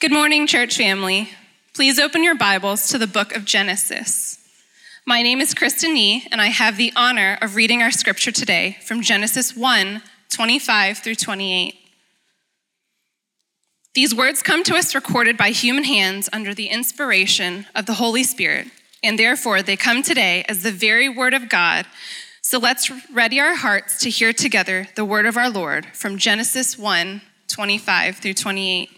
Good morning, church family. Please open your Bibles to the book of Genesis. My name is Kristen Nee, and I have the honor of reading our scripture today from Genesis 1 25 through 28. These words come to us recorded by human hands under the inspiration of the Holy Spirit, and therefore they come today as the very word of God. So let's ready our hearts to hear together the word of our Lord from Genesis 1 25 through 28.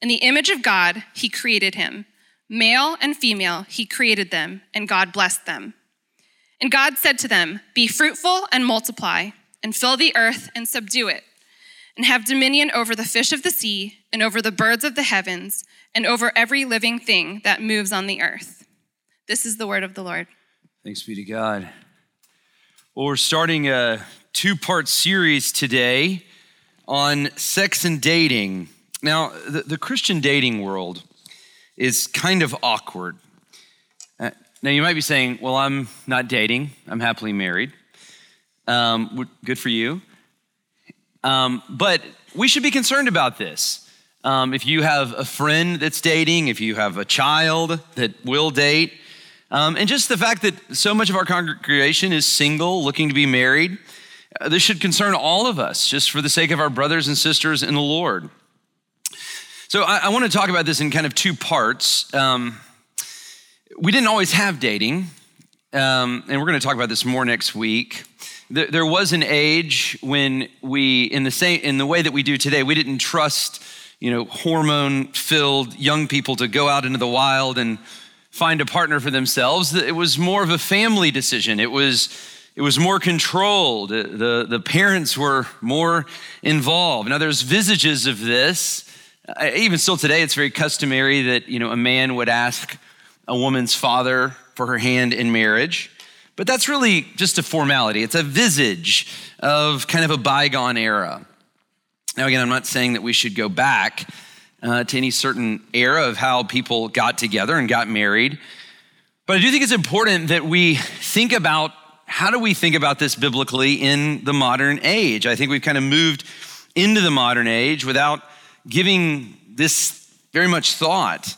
In the image of God, he created him. Male and female, he created them, and God blessed them. And God said to them, Be fruitful and multiply, and fill the earth and subdue it and have dominion over the fish of the sea, and over the birds of the heavens, and over every living thing that moves on the earth. This is the word of the Lord. Thanks be to God. Well, we're starting a two part series today on sex and dating. Now, the, the, Christian dating world is kind of awkward. Uh, now, you might be saying, well, I'm not dating, I'm happily married. Um, good for you. Um, but we should be concerned about this. Um, if you have a friend that's dating, if you have a child that will date, um, and just the fact that so much of our congregation is single, looking to be married, uh, this should concern all of us, just for the sake of our brothers and sisters in the Lord. So I, I want to talk about this in kind of two parts. Um, we didn't always have dating, um, and we're going to talk about this more next week. There was an age when we in the same in the way that we do today we didn't trust you know hormone filled young people to go out into the wild and find a partner for themselves. It was more of a family decision. It was it was more controlled. The the parents were more involved. Now there's visages of this even still today it's very customary that you know a man would ask a woman's father for her hand in marriage but that's really just a formality. It's a visage of kind of a bygone era. Now, again, I'm not saying that we should go back uh, to any certain era of how people got together and got married. But I do think it's important that we think about how do we think about this biblically in the modern age? I think we've kind of moved into the modern age without giving this very much thought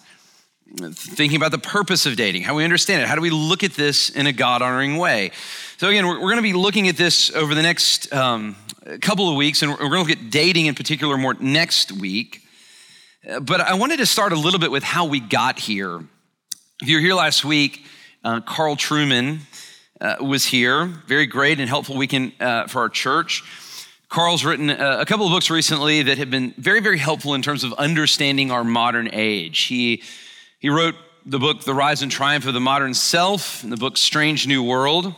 thinking about the purpose of dating, how we understand it, how do we look at this in a God honoring way. So, again, we're, we're going to be looking at this over the next um, couple of weeks, and we're going to look at dating in particular more next week. But I wanted to start a little bit with how we got here. If you were here last week, uh, Carl Trueman uh, was here. Very great and helpful weekend uh, for our church. Carl's written uh, a couple of books recently that have been very, very helpful in terms of understanding our modern age. He he wrote the book, The Rise and Triumph of the Modern Self, and the book, Strange New World.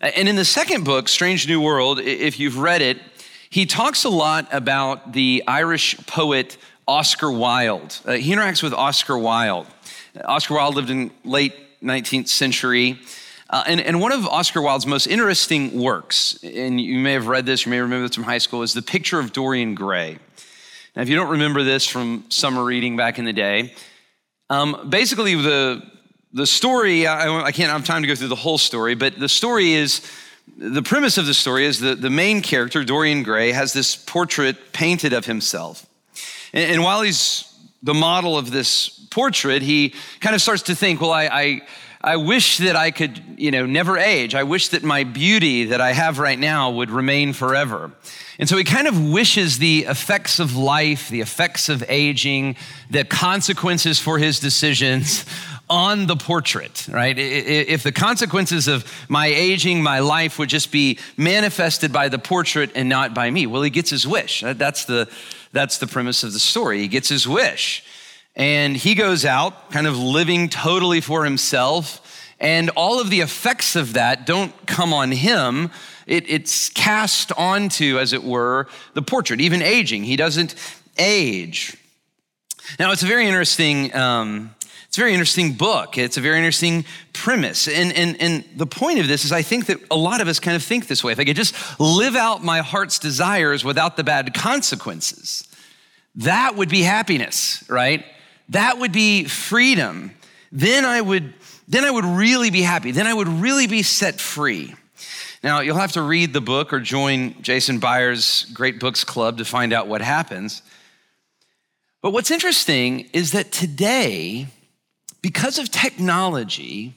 And in the second book, Strange New World, if you've read it, he talks a lot about the Irish poet Oscar Wilde. Uh, he interacts with Oscar Wilde. Oscar Wilde lived in late 19th century. Uh, and, and one of Oscar Wilde's most interesting works, and you may have read this, you may remember this from high school, is The Picture of Dorian Gray. Now, if you don't remember this from summer reading back in the day, um, basically, the, the story, I, I, can't have time to go through the whole story, but the story is the premise of the story is that the main character, Dorian Gray, has this portrait painted of himself. And, and while he's the model of this portrait, he kind of starts to think, well, I, I I wish that I could, you know, never age. I wish that my beauty that I have right now would remain forever. And so he kind of wishes the effects of life, the effects of aging, the consequences for his decisions on the portrait, right? If the consequences of my aging, my life would just be manifested by the portrait and not by me. Well, he gets his wish. That's the, that's the premise of the story. He gets his wish. And he goes out kind of living totally for himself. And all of the effects of that don't come on him. It, it's cast onto, as it were, the portrait, even aging. He doesn't age. Now, it's a very interesting. Um, it's a very interesting book. It's a very interesting premise. And, and, and the point of this is, I think that a lot of us kind of think this way. If I could just live out my heart's desires without the bad consequences, that would be happiness, right? That would be freedom. Then I would, then I would really be happy. Then I would really be set free. Now, you'll have to read the book or join Jason Byers' Great Books Club to find out what happens. But what's interesting is that today, because of technology,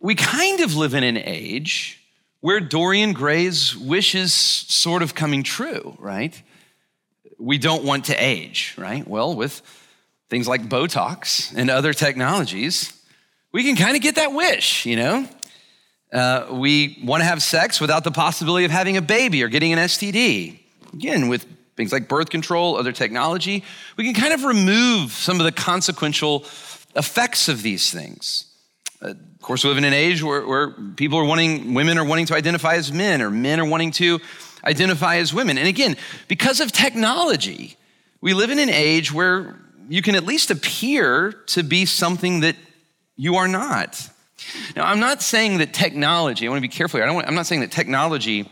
we kind of live in an age where Dorian Gray's wish is sort of coming true, right? We don't want to age, right? Well, with things like Botox and other technologies, we can kind of get that wish, you know? Uh, we want to have sex without the possibility of having a baby or getting an STD. Again, with things like birth control, other technology, we can kind of remove some of the consequential effects of these things. Uh, of course, we live in an age where, where people are wanting, women are wanting to identify as men, or men are wanting to identify as women. And again, because of technology, we live in an age where you can at least appear to be something that you are not. Now, I'm not saying that technology, I want to be careful here, I I'm not saying that technology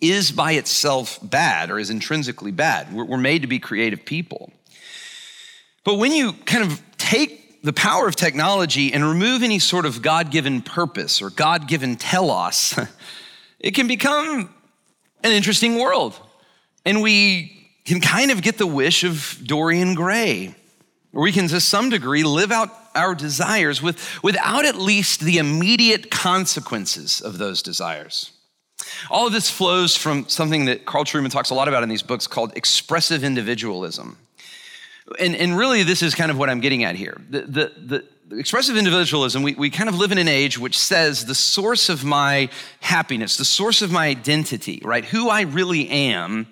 is by itself bad or is intrinsically bad. We're, we're made to be creative people. But when you kind of take the power of technology and remove any sort of God given purpose or God given telos, it can become an interesting world. And we can kind of get the wish of Dorian Gray, where we can, to some degree, live out our desires with, without at least the immediate consequences of those desires. All of this flows from something that Carl Trueman talks a lot about in these books called expressive individualism. And, and really, this is kind of what I'm getting at here. The, the, the expressive individualism, we, we kind of live in an age which says the source of my happiness, the source of my identity, right, who I really am,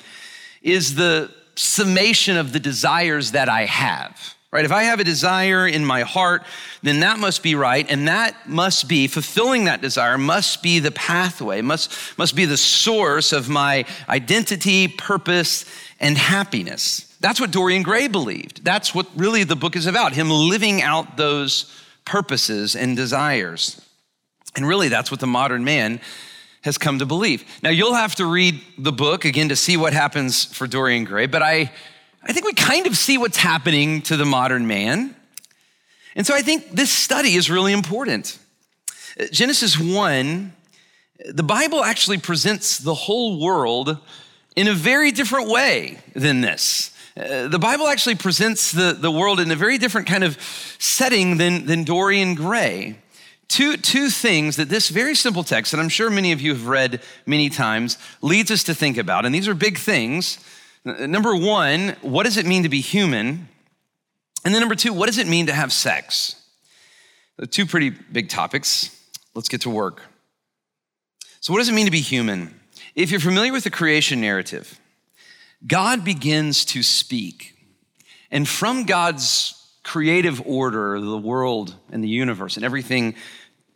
is the summation of the desires that I have. Right? If I have a desire in my heart, then that must be right. And that must be, fulfilling that desire must be the pathway, must, must be the source of my identity, purpose, and happiness. That's what Dorian Gray believed. That's what really the book is about, him living out those purposes and desires. And really, that's what the modern man has come to believe. Now, you'll have to read the book again to see what happens for Dorian Gray, but I, I think we kind of see what's happening to the modern man. And so I think this study is really important. Genesis 1, the Bible actually presents the whole world in a very different way than this. Uh, the Bible actually presents the, the world in a very different kind of setting than, than Dorian Gray. Two, two things that this very simple text, that I'm sure many of you have read many times, leads us to think about. And these are big things. Uh, number one, what does it mean to be human? And then number two, what does it mean to have sex? The two pretty big topics. Let's get to work. So, what does it mean to be human? If you're familiar with the creation narrative, God begins to speak. And from God's creative order, the world and the universe and everything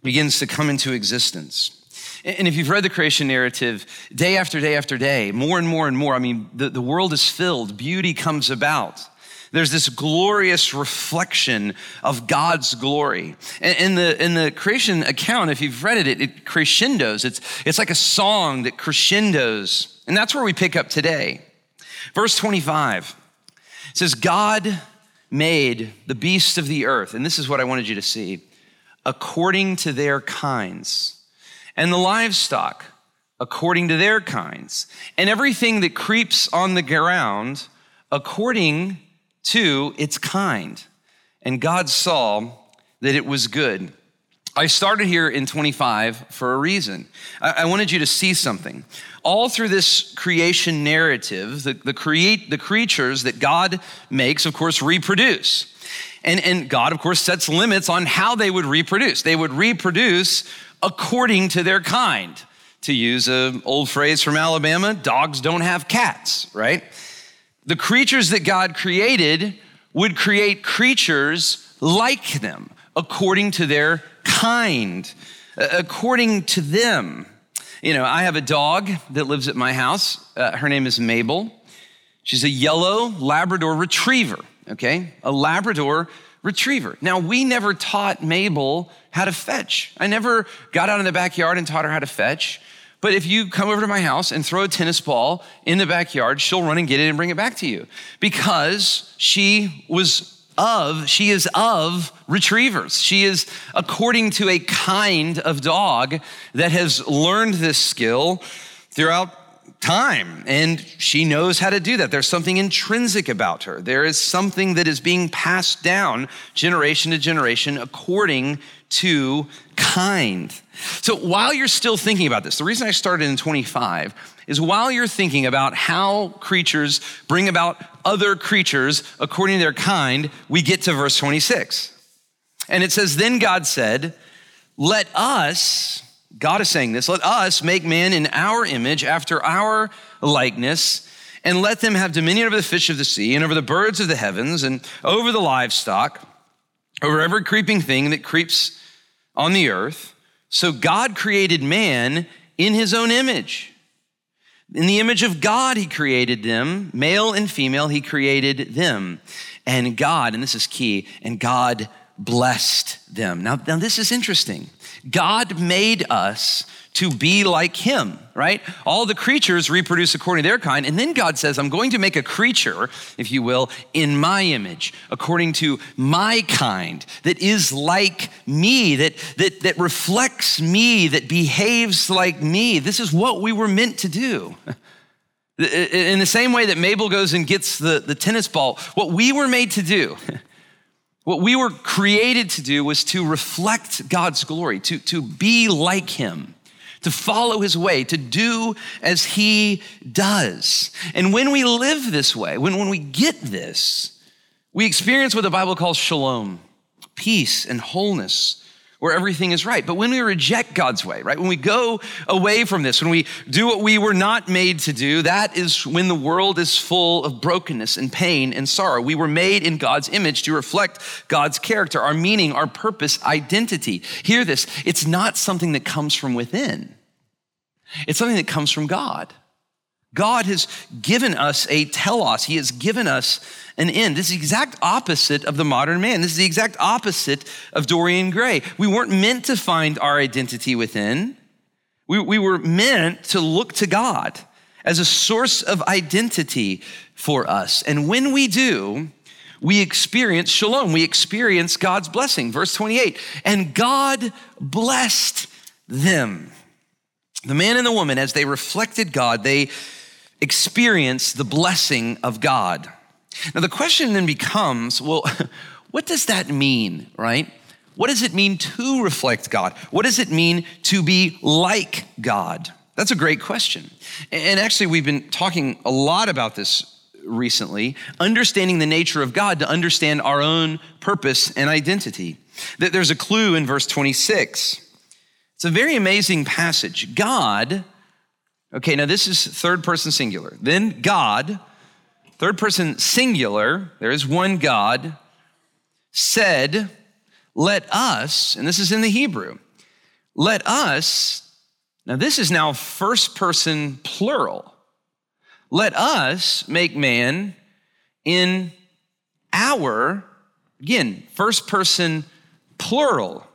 begins to come into existence. And if you've read the creation narrative, day after day after day, more and more and more, I mean, the, the world is filled, beauty comes about. There's this glorious reflection of God's glory. And in the, in the creation account, if you've read it, it, it crescendos. It's, it's like a song that crescendos. And that's where we pick up today. Verse 25 says, God made the beasts of the earth, and this is what I wanted you to see, according to their kinds, and the livestock according to their kinds, and everything that creeps on the ground according to its kind. And God saw that it was good. I started here in 25 for a reason. I, wanted you to see something. All through this creation narrative, the, the, create, the creatures that God makes, of course, reproduce. And, and God, of course, sets limits on how they would reproduce. They would reproduce according to their kind. To use an old phrase from Alabama, dogs don't have cats, right? The creatures that God created would create creatures like them according to their kind, according to them. You know, I have a dog that lives at my house. Uh, her name is Mabel. She's a yellow Labrador retriever, okay? A Labrador retriever. Now, we never taught Mabel how to fetch. I never got out in the backyard and taught her how to fetch. But if you come over to my house and throw a tennis ball in the backyard, she'll run and get it and bring it back to you because she was of, she is of retrievers. She is according to a kind of dog that has learned this skill throughout time and she knows how to do that. There's something intrinsic about her. There is something that is being passed down generation to generation according to kind. So while you're still thinking about this, the reason I started in 25 is while you're thinking about how creatures bring about other creatures according to their kind, we get to verse 26. And it says, Then God said, Let us, God is saying this, let us make man in our image after our likeness, and let them have dominion over the fish of the sea, and over the birds of the heavens, and over the livestock, over every creeping thing that creeps on the earth. So God created man in his own image. In the image of God, he created them, male and female, he created them. And God, and this is key, and God blessed them. Now, now this is interesting. God made us to be like him, right? All the creatures reproduce according to their kind. And then God says, I'm going to make a creature, if you will, in my image, according to my kind, that is like me, that, that, that reflects me, that behaves like me. This is what we were meant to do. In the same way that Mabel goes and gets the, the tennis ball, what we were made to do, what we were created to do was to reflect God's glory, to, to be like Him to follow his way, to do as he does. And when we live this way, when, when we get this, we experience what the Bible calls shalom, peace and wholeness, where everything is right. But when we reject God's way, right, when we go away from this, when we do what we were not made to do, that is when the world is full of brokenness and pain and sorrow. We were made in God's image to reflect God's character, our meaning, our purpose, identity. Hear this it's not something that comes from within. It's something that comes from God. God has given us a telos. He has given us an end. This is the exact opposite of the modern man. This is the exact opposite of Dorian Gray. We weren't meant to find our identity within. We, we were meant to look to God as a source of identity for us. And when we do, we experience shalom. We experience God's blessing. Verse 28 And God blessed them. The man and the woman, as they reflected God, they experienced the blessing of God. Now, the question then becomes well, what does that mean, right? What does it mean to reflect God? What does it mean to be like God? That's a great question. And actually, we've been talking a lot about this recently, understanding the nature of God to understand our own purpose and identity. That There's a clue in verse 26. It's a very amazing passage. God, okay, now this is third person singular. Then God, third person singular, there is one God, said, Let us, and this is in the Hebrew, let us, now this is now first person plural. Let us make man in our, again, first person plural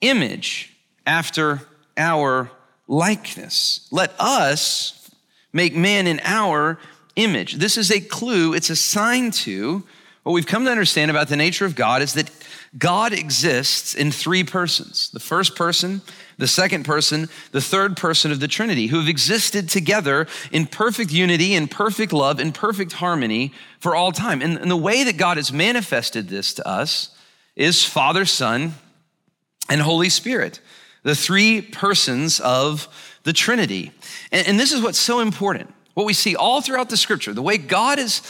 image after our likeness. Let us make man in our image. This is a clue, it's a sign to what we've come to understand about the nature of God is that God exists in three persons the first person, the second person, the third person of the Trinity, who have existed together in perfect unity in perfect love in perfect harmony for all time. And, and the way that God has manifested this to us is Father, Son, and Holy Spirit the three persons of the Trinity. And, and, this is what's so important. What we see all throughout the scripture, the way God has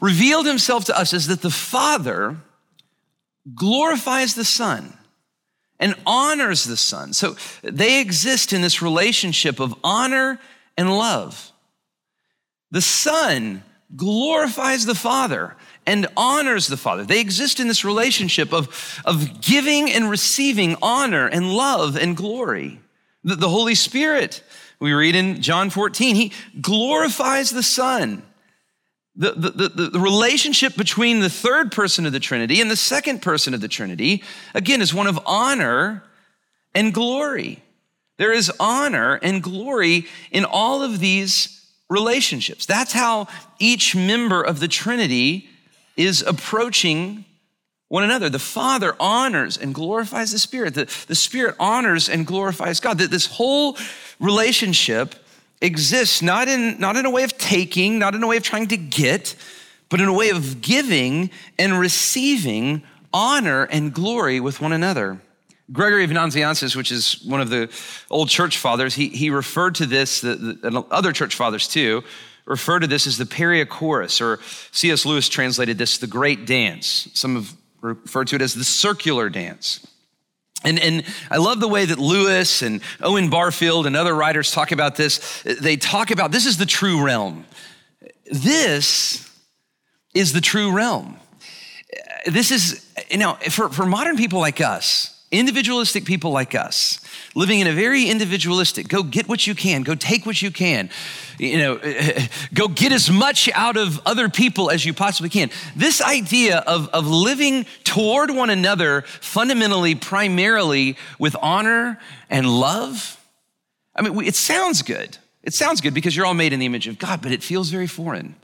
revealed himself to us is that the Father glorifies the Son and honors the Son. So they exist in this relationship of honor and love. The Son glorifies the Father and honors the Father. They exist in this relationship of, of giving and receiving honor and love and glory. The, the Holy Spirit, we read in John 14, he glorifies the Son the, the, the, the, relationship between the third person of the Trinity and the second person of the Trinity, again, is one of honor and glory. There is honor and glory in all of these relationships. That's how each member of the Trinity is approaching one another. The Father honors and glorifies the Spirit. The, the Spirit honors and glorifies God. That this whole relationship exists not in, not in a way of taking, not in a way of trying to get, but in a way of giving and receiving honor and glory with one another. Gregory of Nazianzus, which is one of the old church fathers, he, he referred to this, the, the, and other church fathers too, refer to this as the Perichoresis, or C.S. Lewis translated this the great dance. Some have referred to it as the circular dance. And, and I love the way that Lewis and Owen Barfield and other writers talk about this. They talk about this is the true realm. This is the true realm. This is, you know, for, for modern people like us, individualistic people like us, living in a very individualistic, go get what you can, go take what you can, you know, go get as much out of other people as you possibly can. This idea of, of living toward one another fundamentally, primarily with honor and love, I mean, it sounds good. It sounds good because you're all made in the image of God, but it feels very foreign.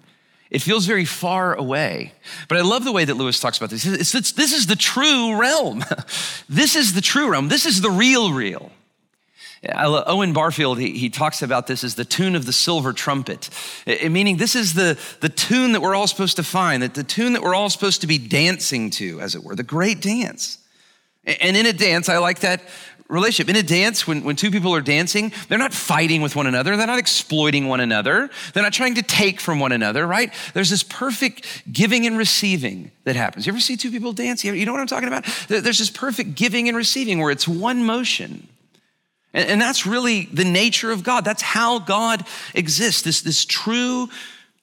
It feels very far away. But I love the way that Lewis talks about this. It's, it's, this is the true realm. this is the true realm. This is the real, real. Owen Barfield, he, he talks about this as the tune of the silver trumpet, it, meaning this is the, the tune that we're all supposed to find, that the tune that we're all supposed to be dancing to, as it were, the great dance. And in a dance, I like that relationship. In a dance, when, when two people are dancing, they're not fighting with one another. They're not exploiting one another. They're not trying to take from one another, right? There's this perfect giving and receiving that happens. You ever see two people dance? You know what I'm talking about? There's this perfect giving and receiving where it's one motion. And, and that's really the nature of God. That's how God exists, this, this true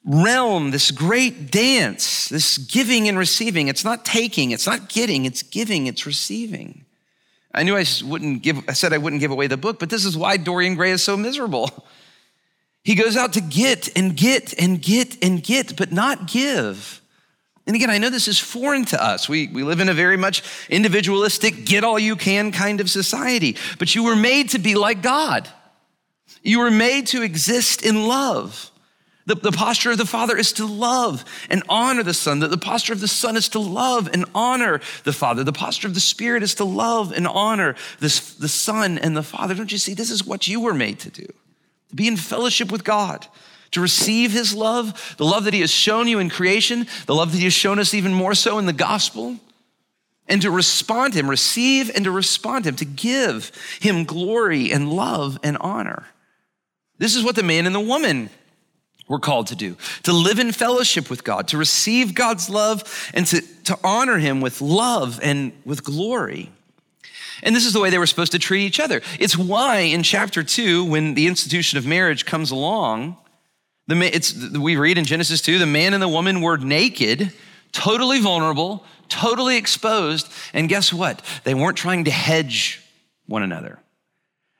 realm, this great dance, this giving and receiving. It's not taking, it's not getting, it's giving, it's receiving. I knew I wouldn't give, I said I wouldn't give away the book, but this is why Dorian Gray is so miserable. He goes out to get and get and get and get, but not give. And again, I know this is foreign to us. We, we live in a very much individualistic, get all you can kind of society, but you were made to be like God. You were made to exist in love. The, the posture of the Father is to love and honor the Son. The, the posture of the Son is to love and honor the Father. The posture of the Spirit is to love and honor this, the Son and the Father. Don't you see? This is what you were made to do to be in fellowship with God, to receive His love, the love that He has shown you in creation, the love that He has shown us even more so in the gospel, and to respond to Him, receive and to respond to Him, to give Him glory and love and honor. This is what the man and the woman we're called to do to live in fellowship with God, to receive God's love, and to, to honor Him with love and with glory. And this is the way they were supposed to treat each other. It's why in chapter two, when the institution of marriage comes along, the, it's, we read in Genesis 2 the man and the woman were naked, totally vulnerable, totally exposed. And guess what? They weren't trying to hedge one another.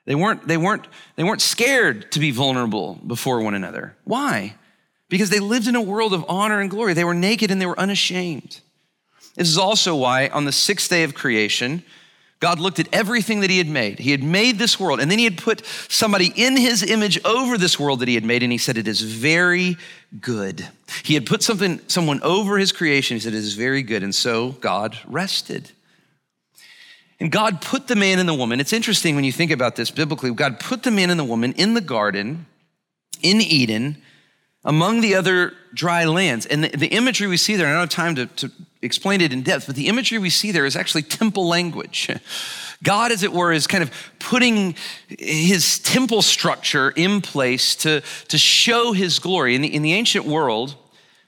They weren't, they, weren't, they weren't scared to be vulnerable before one another. Why? Because they lived in a world of honor and glory. They were naked and they were unashamed. This is also why on the sixth day of creation, God looked at everything that He had made. He had made this world, and then He had put somebody in His image over this world that He had made, and He said, It is very good. He had put something, someone over His creation. He said, It is very good. And so God rested. And God put the man and the woman. It's interesting when you think about this biblically. God put the man and the woman in the garden, in Eden, among the other dry lands. And the, the imagery we see there, I don't have time to, to explain it in depth, but the imagery we see there is actually temple language. God, as it were, is kind of putting his temple structure in place to, to show his glory. In the, in the ancient world,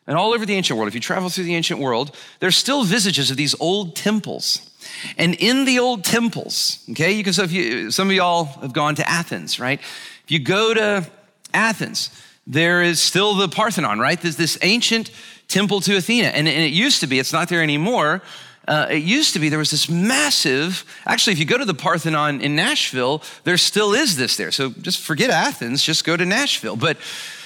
and all over the ancient world, if you travel through the ancient world, there's still visages of these old temples. And in the old temples, okay, you can, so if you, some of y'all have gone to Athens, right? If you go to Athens, there is still the Parthenon, right? There's this ancient temple to Athena. And, and it used to be, it's not there anymore. Uh, it used to be there was this massive, actually, if you go to the Parthenon in Nashville, there still is this there. So just forget Athens, just go to Nashville. But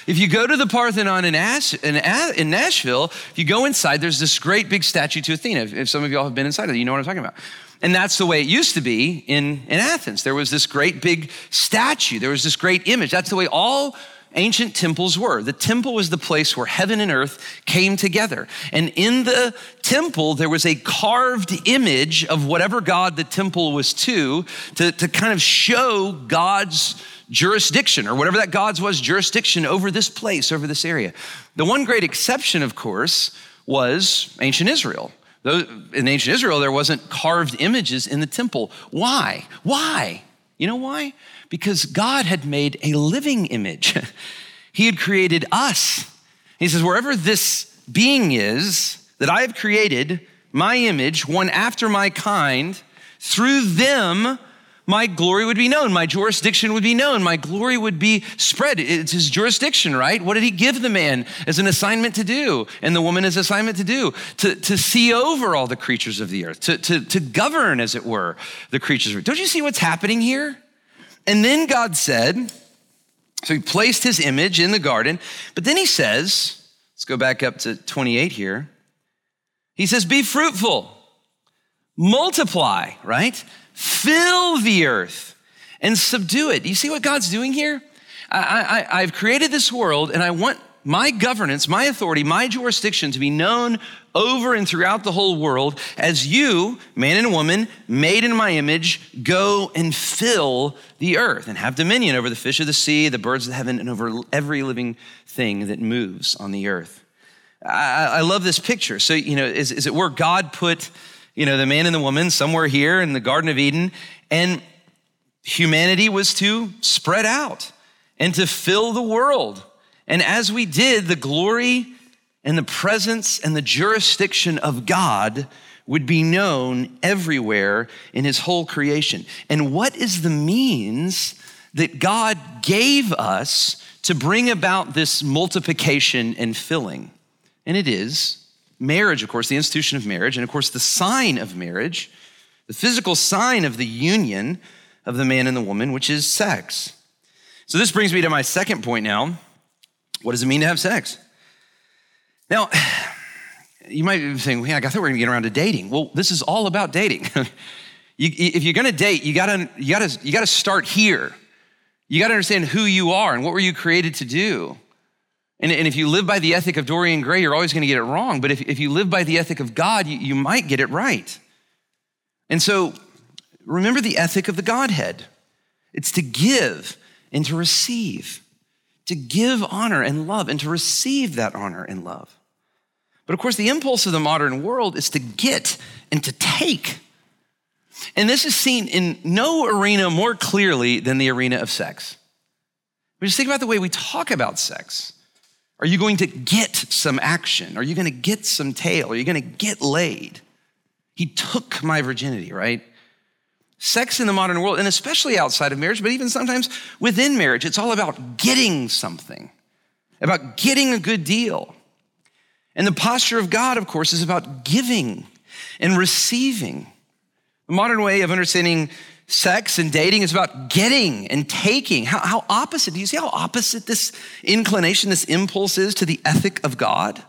If you go to the Parthenon in, in, in Nashville, if you go inside, there's this great big statue to Athena. If, if some of y'all have been inside of it, you know what I'm talking about. And that's the way it used to be in, in Athens. There was this great big statue, there was this great image. That's the way all ancient temples were. The temple was the place where heaven and earth came together. And in the temple, there was a carved image of whatever God the temple was to, to, to kind of show God's jurisdiction or whatever that God's was jurisdiction over this place, over this area. The one great exception, of course, was ancient Israel. In ancient Israel, there wasn't carved images in the temple. Why? Why? You know why? Because God had made a living image. he had created us. He says, wherever this being is that I have created, my image, one after my kind, through them, my glory would be known, my jurisdiction would be known, my glory would be spread. It's his jurisdiction, right? What did he give the man as an assignment to do and the woman as assignment to do? To, to see over all the creatures of the earth, to, to, to govern, as it were, the creatures. Don't you see what's happening here? And then God said, so he placed his image in the garden, but then he says, let's go back up to 28 here. He says, Be fruitful, multiply, right? Fill the earth and subdue it. You see what God's doing here? I, I, I've created this world and I want my governance, my authority, my jurisdiction to be known over and throughout the whole world as you, man and woman, made in my image, go and fill the earth and have dominion over the fish of the sea, the birds of the heaven, and over every living thing that moves on the earth. I, I love this picture. So, you know, is, is it where God put, you know, the man and the woman somewhere here in the Garden of Eden, and humanity was to spread out and to fill the world and as we did, the glory and the presence and the jurisdiction of God would be known everywhere in his whole creation. And what is the means that God gave us to bring about this multiplication and filling? And it is marriage, of course, the institution of marriage, and of course, the sign of marriage, the physical sign of the union of the man and the woman, which is sex. So, this brings me to my second point now what does it mean to have sex? Now, you might be saying, yeah, I thought we were gonna get around to dating. Well, this is all about dating. you, if you're gonna date, you gotta, you, gotta, you gotta start here. You gotta understand who you are and what were you created to do. And, and if you live by the ethic of Dorian Gray, you're always gonna get it wrong. But if, if you live by the ethic of God, you, you might get it right. And so remember the ethic of the Godhead it's to give and to receive to give honor and love and to receive that honor and love. But of course, the impulse of the modern world is to get and to take. And this is seen in no arena more clearly than the arena of sex. Just think about the way we talk about sex. Are you going to get some action? Are you going to get some tail? Are you going to get laid? He took my virginity, right? Sex in the modern world, and especially outside of marriage, but even sometimes within marriage, it's all about getting something, about getting a good deal. And the posture of God, of course, is about giving and receiving. The modern way of understanding sex and dating is about getting and taking. How, how, opposite, do you see how opposite this inclination, this impulse is to the ethic of God?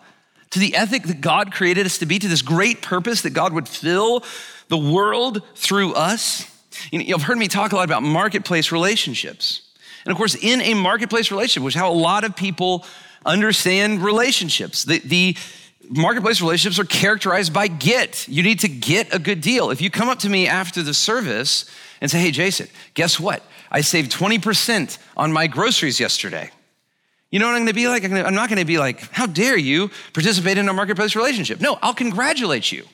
To the ethic that God created us to be, to this great purpose that God would fill the world through us. You you've heard me talk a lot about marketplace relationships. And of course, in a marketplace relationship, which is how a lot of people understand relationships, the, the marketplace relationships are characterized by get. You need to get a good deal. If you come up to me after the service and say, hey, Jason, guess what? I saved 20% on my groceries yesterday. You know what I'm gonna be like? I'm not gonna be like, how dare you participate in a marketplace relationship? No, I'll congratulate you.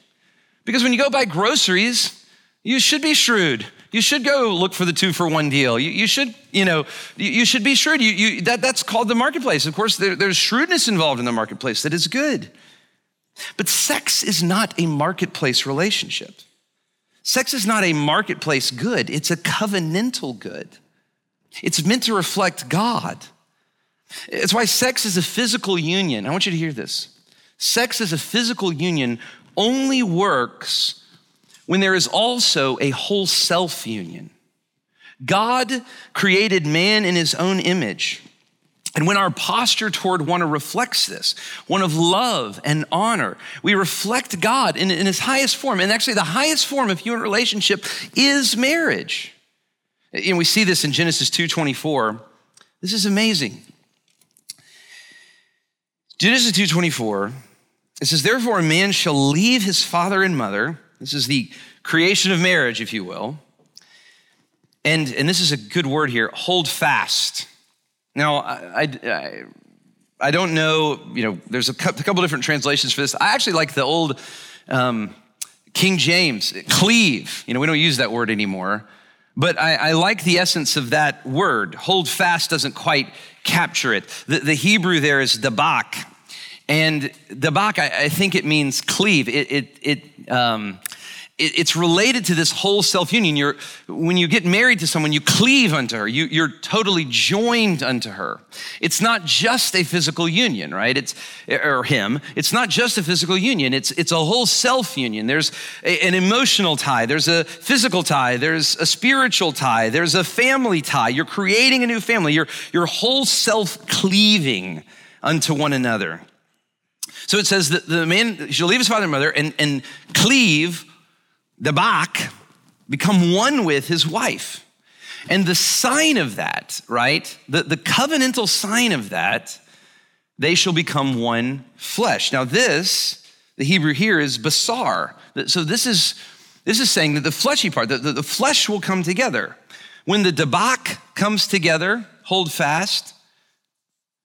Because when you go buy groceries, you should be shrewd. You should go look for the two for one deal. You, you should, you know, you, you should be shrewd. You, you, that, that's called the marketplace. Of course, there, there's shrewdness involved in the marketplace that is good. But sex is not a marketplace relationship. Sex is not a marketplace good, it's a covenantal good. It's meant to reflect God. It's why sex is a physical union. I want you to hear this. Sex is a physical union only works when there is also a whole self union. God created man in his own image. And when our posture toward one reflects this, one of love and honor, we reflect God in, in his highest form. And actually, the highest form of human relationship is marriage. And we see this in Genesis 2:24. This is amazing. Genesis 2:24. It says, Therefore, a man shall leave his father and mother. This is the creation of marriage, if you will. And, and this is a good word here hold fast now, I, I, I don't know, you know, there's a couple different translations for this. I actually like the old um, King James, cleave. You know, we don't use that word anymore. But I, I, like the essence of that word. Hold fast doesn't quite capture it. The, the Hebrew there is dabak. And dabak, I, I think it means cleave. It, it, it um, it's related to this whole self union. You're, when you get married to someone, you cleave unto her. You, you're totally joined unto her. It's not just a physical union, right? It's, or him. It's not just a physical union. It's, it's a whole self union. There's a, an emotional tie. There's a physical tie. There's a spiritual tie. There's a family tie. You're creating a new family. Your, your whole self cleaving unto one another. So it says that the man shall leave his father and mother and, and cleave dabak, become one with his wife. And the sign of that, right? The, the covenantal sign of that, they shall become one flesh. Now, this, the Hebrew here is basar. So this is this is saying that the fleshy part, the, the, the flesh will come together. When the debak comes together, hold fast,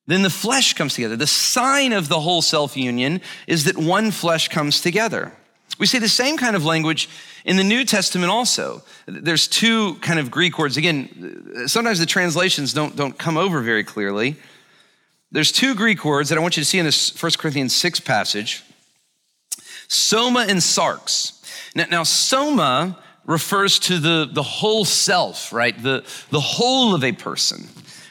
then the flesh comes together. The sign of the whole self union is that one flesh comes together. We see the same kind of language in the New Testament also. There's two kind of Greek words. Again, sometimes the translations don't, don't come over very clearly. There's two Greek words that I want you to see in this 1 Corinthians 6 passage soma and sarx. Now, now soma refers to the, the whole self, right? The, the whole of a person.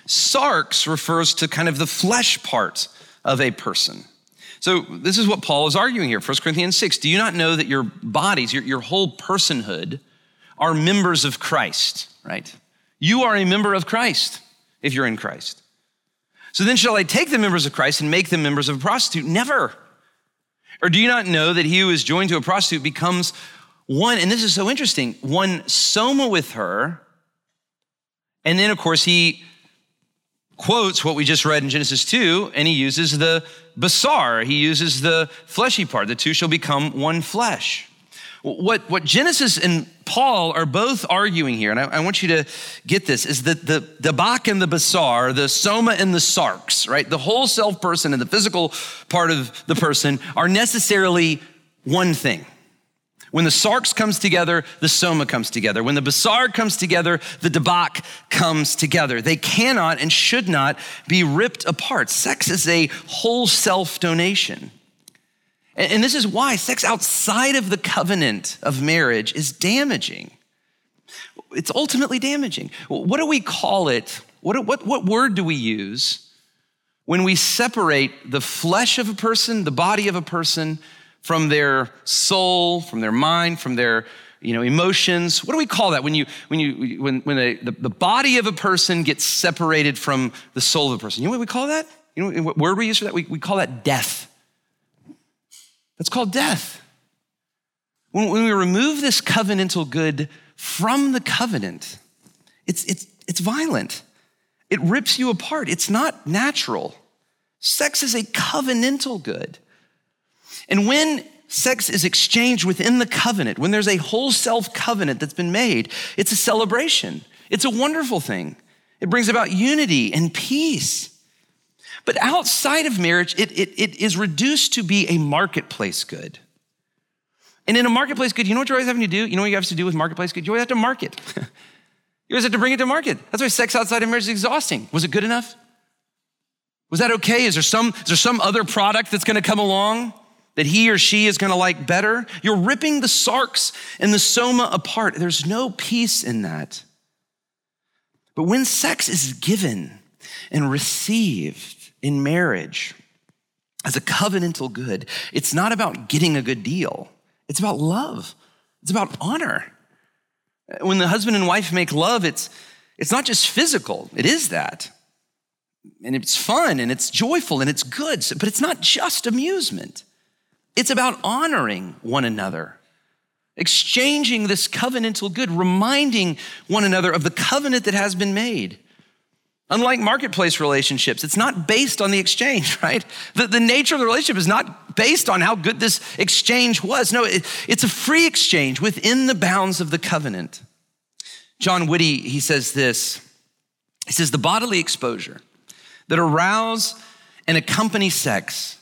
Sarx refers to kind of the flesh part of a person. So, this is what Paul is arguing here, 1 Corinthians 6. Do you not know that your bodies, your, your whole personhood, are members of Christ, right? You are a member of Christ if you're in Christ. So then, shall I take the members of Christ and make them members of a prostitute? Never. Or do you not know that he who is joined to a prostitute becomes one, and this is so interesting, one soma with her, and then, of course, he quotes what we just read in Genesis 2, and he uses the basar, he uses the fleshy part. The two shall become one flesh. What, what Genesis and Paul are both arguing here, and I, I want you to get this, is that the, the bak and the basar, the soma and the Sarx, right? The whole self person and the physical part of the person are necessarily one thing. When the sarx comes together, the soma comes together. When the basar comes together, the debak comes together. They cannot and should not be ripped apart. Sex is a whole self donation. And this is why sex outside of the covenant of marriage is damaging. It's ultimately damaging. What do we call it? What, what, what word do we use when we separate the flesh of a person, the body of a person, from their soul, from their mind, from their you know, emotions. What do we call that when you when you when when the, the, the body of a person gets separated from the soul of a person? You know what we call that? You know what word we use for that? We, we call that death. That's called death. When, when we remove this covenantal good from the covenant, it's it's it's violent. It rips you apart. It's not natural. Sex is a covenantal good. And when sex is exchanged within the covenant, when there's a whole self covenant that's been made, it's a celebration. It's a wonderful thing. It brings about unity and peace. But outside of marriage, it, it, it is reduced to be a marketplace good. And in a marketplace good, you know what you're always having to do? You know what you have to do with marketplace good? You always have to market. you always have to bring it to market. That's why sex outside of marriage is exhausting. Was it good enough? Was that okay? Is there some, is there some other product that's gonna come along that he or she is going to like better. You're ripping the sarx and the soma apart. There's no peace in that. But when sex is given and received in marriage as a covenantal good, it's not about getting a good deal. It's about love. It's about honor. When the husband and wife make love, it's, it's not just physical, it is that. and it's fun and it's joyful and it's good, but it's not just amusement. It's about honoring one another, exchanging this covenantal good, reminding one another of the covenant that has been made. Unlike marketplace relationships, it's not based on the exchange, right? The, the nature of the relationship is not based on how good this exchange was. No, it, it's a free exchange within the bounds of the covenant. John Witte, he says this he says, the bodily exposure that arouse and accompany sex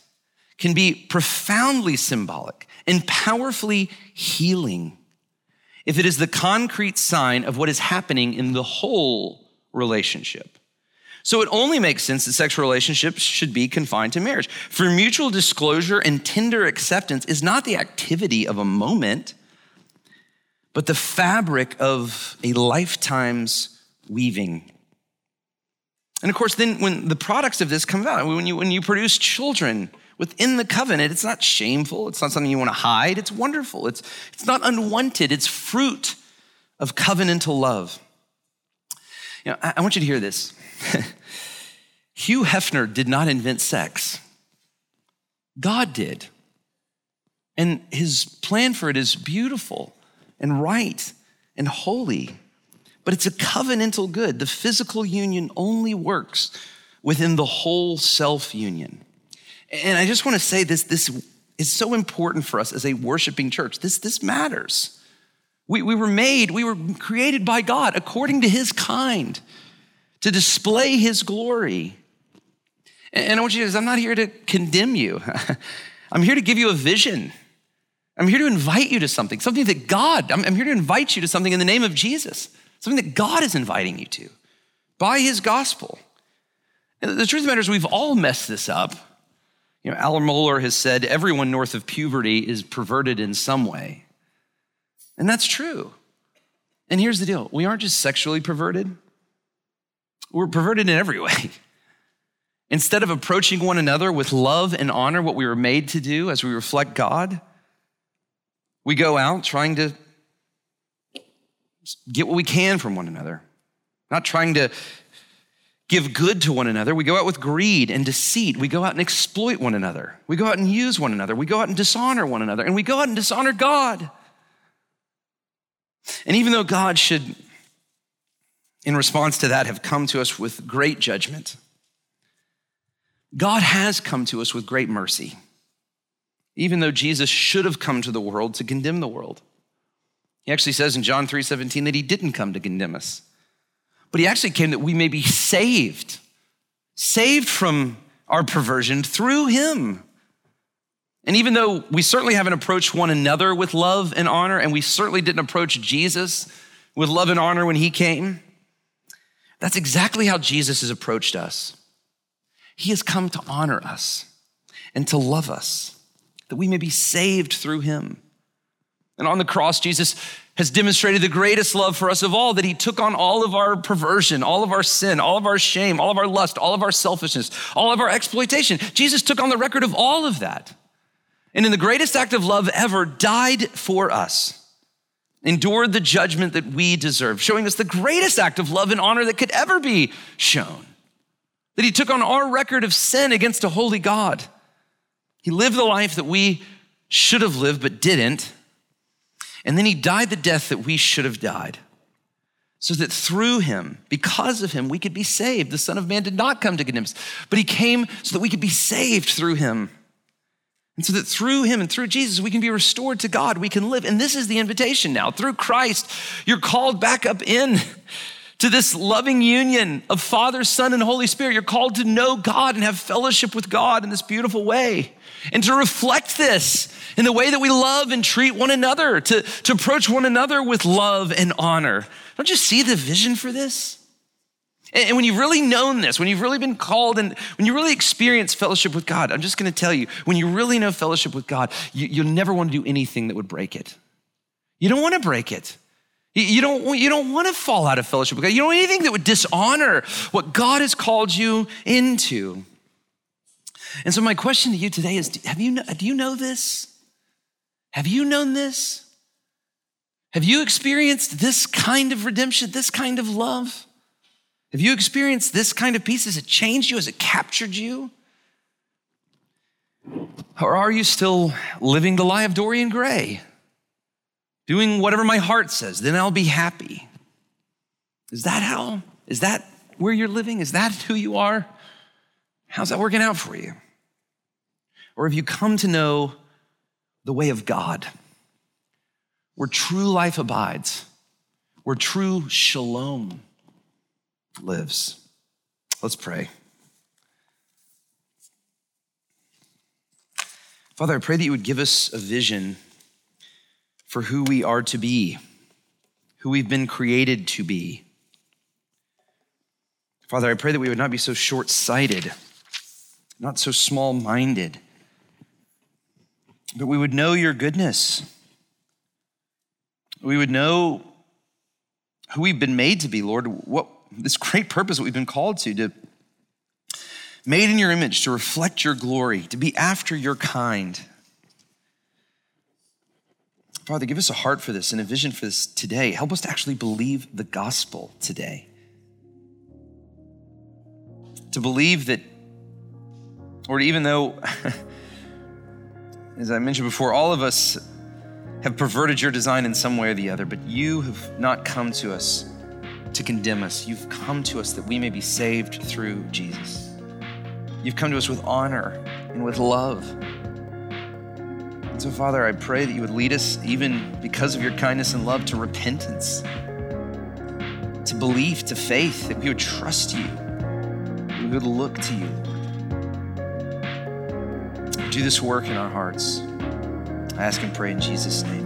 can be profoundly symbolic and powerfully healing if it is the concrete sign of what is happening in the whole relationship. So it only makes sense that sexual relationships should be confined to marriage. For mutual disclosure and tender acceptance is not the activity of a moment, but the fabric of a lifetime's weaving. And of course, then when the products of this come out, when you, when you produce children within the covenant, it's not shameful. It's not something you want to hide. It's wonderful. It's, it's not unwanted. It's fruit of covenantal love. You know, I, I want you to hear this. Hugh Hefner did not invent sex, God did. And his plan for it is beautiful and right and holy. But it's a covenantal good. The physical union only works within the whole self union. And I just want to say this this is so important for us as a worshiping church. This, this matters. We, we were made, we were created by God according to his kind to display his glory. And I want you to, I'm not here to condemn you. I'm here to give you a vision. I'm here to invite you to something, something that God, I'm, I'm here to invite you to something in the name of Jesus, something that God is inviting you to by his gospel. And the truth of the matter is, we've all messed this up. You know, Al Mohler has said everyone north of puberty is perverted in some way. And that's true. And here's the deal we aren't just sexually perverted, we're perverted in every way. Instead of approaching one another with love and honor, what we were made to do as we reflect God, we go out trying to get what we can from one another, not trying to give good to one another. We go out with greed and deceit. We go out and exploit one another. We go out and use one another. We go out and dishonor one another. And we go out and dishonor God. And even though God should in response to that, have come to us with great judgment. God has come to us with great mercy, even though Jesus should have come to the world to condemn the world. He actually says in John 3 17 that he didn't come to condemn us, but he actually came that we may be saved, saved from our perversion through him. And even though we certainly haven't approached one another with love and honor, and we certainly didn't approach Jesus with love and honor when he came, that's exactly how Jesus has approached us. He has come to honor us and to love us, that we may be saved through him. And on the cross, Jesus has demonstrated the greatest love for us of all that he took on all of our perversion, all of our sin, all of our shame, all of our lust, all of our selfishness, all of our exploitation. Jesus took on the record of all of that. And in the greatest act of love ever, died for us endured the judgment that we deserve, showing us the greatest act of love and honor that could ever be shown. That he took on our record of sin against a holy God. He lived the life that we should have lived but didn't. And then he died the death that we should have died. So that through him, because of him, we could be saved. The Son of Man did not come to condemn us, but he came so that we could be saved through him. And so that through him and through Jesus, we can be restored to God. We can live. And this is the invitation now. Through Christ, you're called back up in to this loving union of Father, Son, and Holy Spirit. You're called to know God and have fellowship with God in this beautiful way. And to reflect this in the way that we love and treat one another, to, to approach one another with love and honor. Don't you see the vision for this? And when you've really known this, when you've really been called and when you really experience fellowship with God, I'm just gonna tell you, when you really know fellowship with God, you, will never wanna do anything that would break it. You don't wanna break it. You don't, you don't wanna fall out of fellowship with God. You don't want anything that would dishonor what God has called you into. And so, my question to you today is have you, do you know this? Have you known this? Have you experienced this kind of redemption, this kind of love? Have you experienced this kind of peace? Has it changed you? Has it captured you? Or are you still living the lie of Dorian Gray? Doing whatever my heart says, then I'll be happy. Is that how? Is that where you're living? Is that who you are? How's that working out for you? Or have you come to know the way of God, where true life abides, where true shalom lives? Let's pray. Father, I pray that you would give us a vision for who we are to be, who we've been created to be. Father, I pray that we would not be so short sighted, not so small minded, but we would know your goodness. We would know who we've been made to be, Lord, what this great purpose that we've been called to, to made in your image, to reflect your glory, to be after your kind. Father, give us a heart for this and a vision for this today. Help us to actually believe the gospel today. To believe that, or even though, as I mentioned before, all of us have perverted your design in some way or the other, but you have not come to us to condemn us. You've come to us that we may be saved through Jesus. You've come to us with honor and with love. So, Father, I pray that you would lead us, even because of your kindness and love, to repentance, to belief, to faith, that we would trust you, we would look to you, Lord. Do this work in our hearts. I ask and pray in Jesus' name.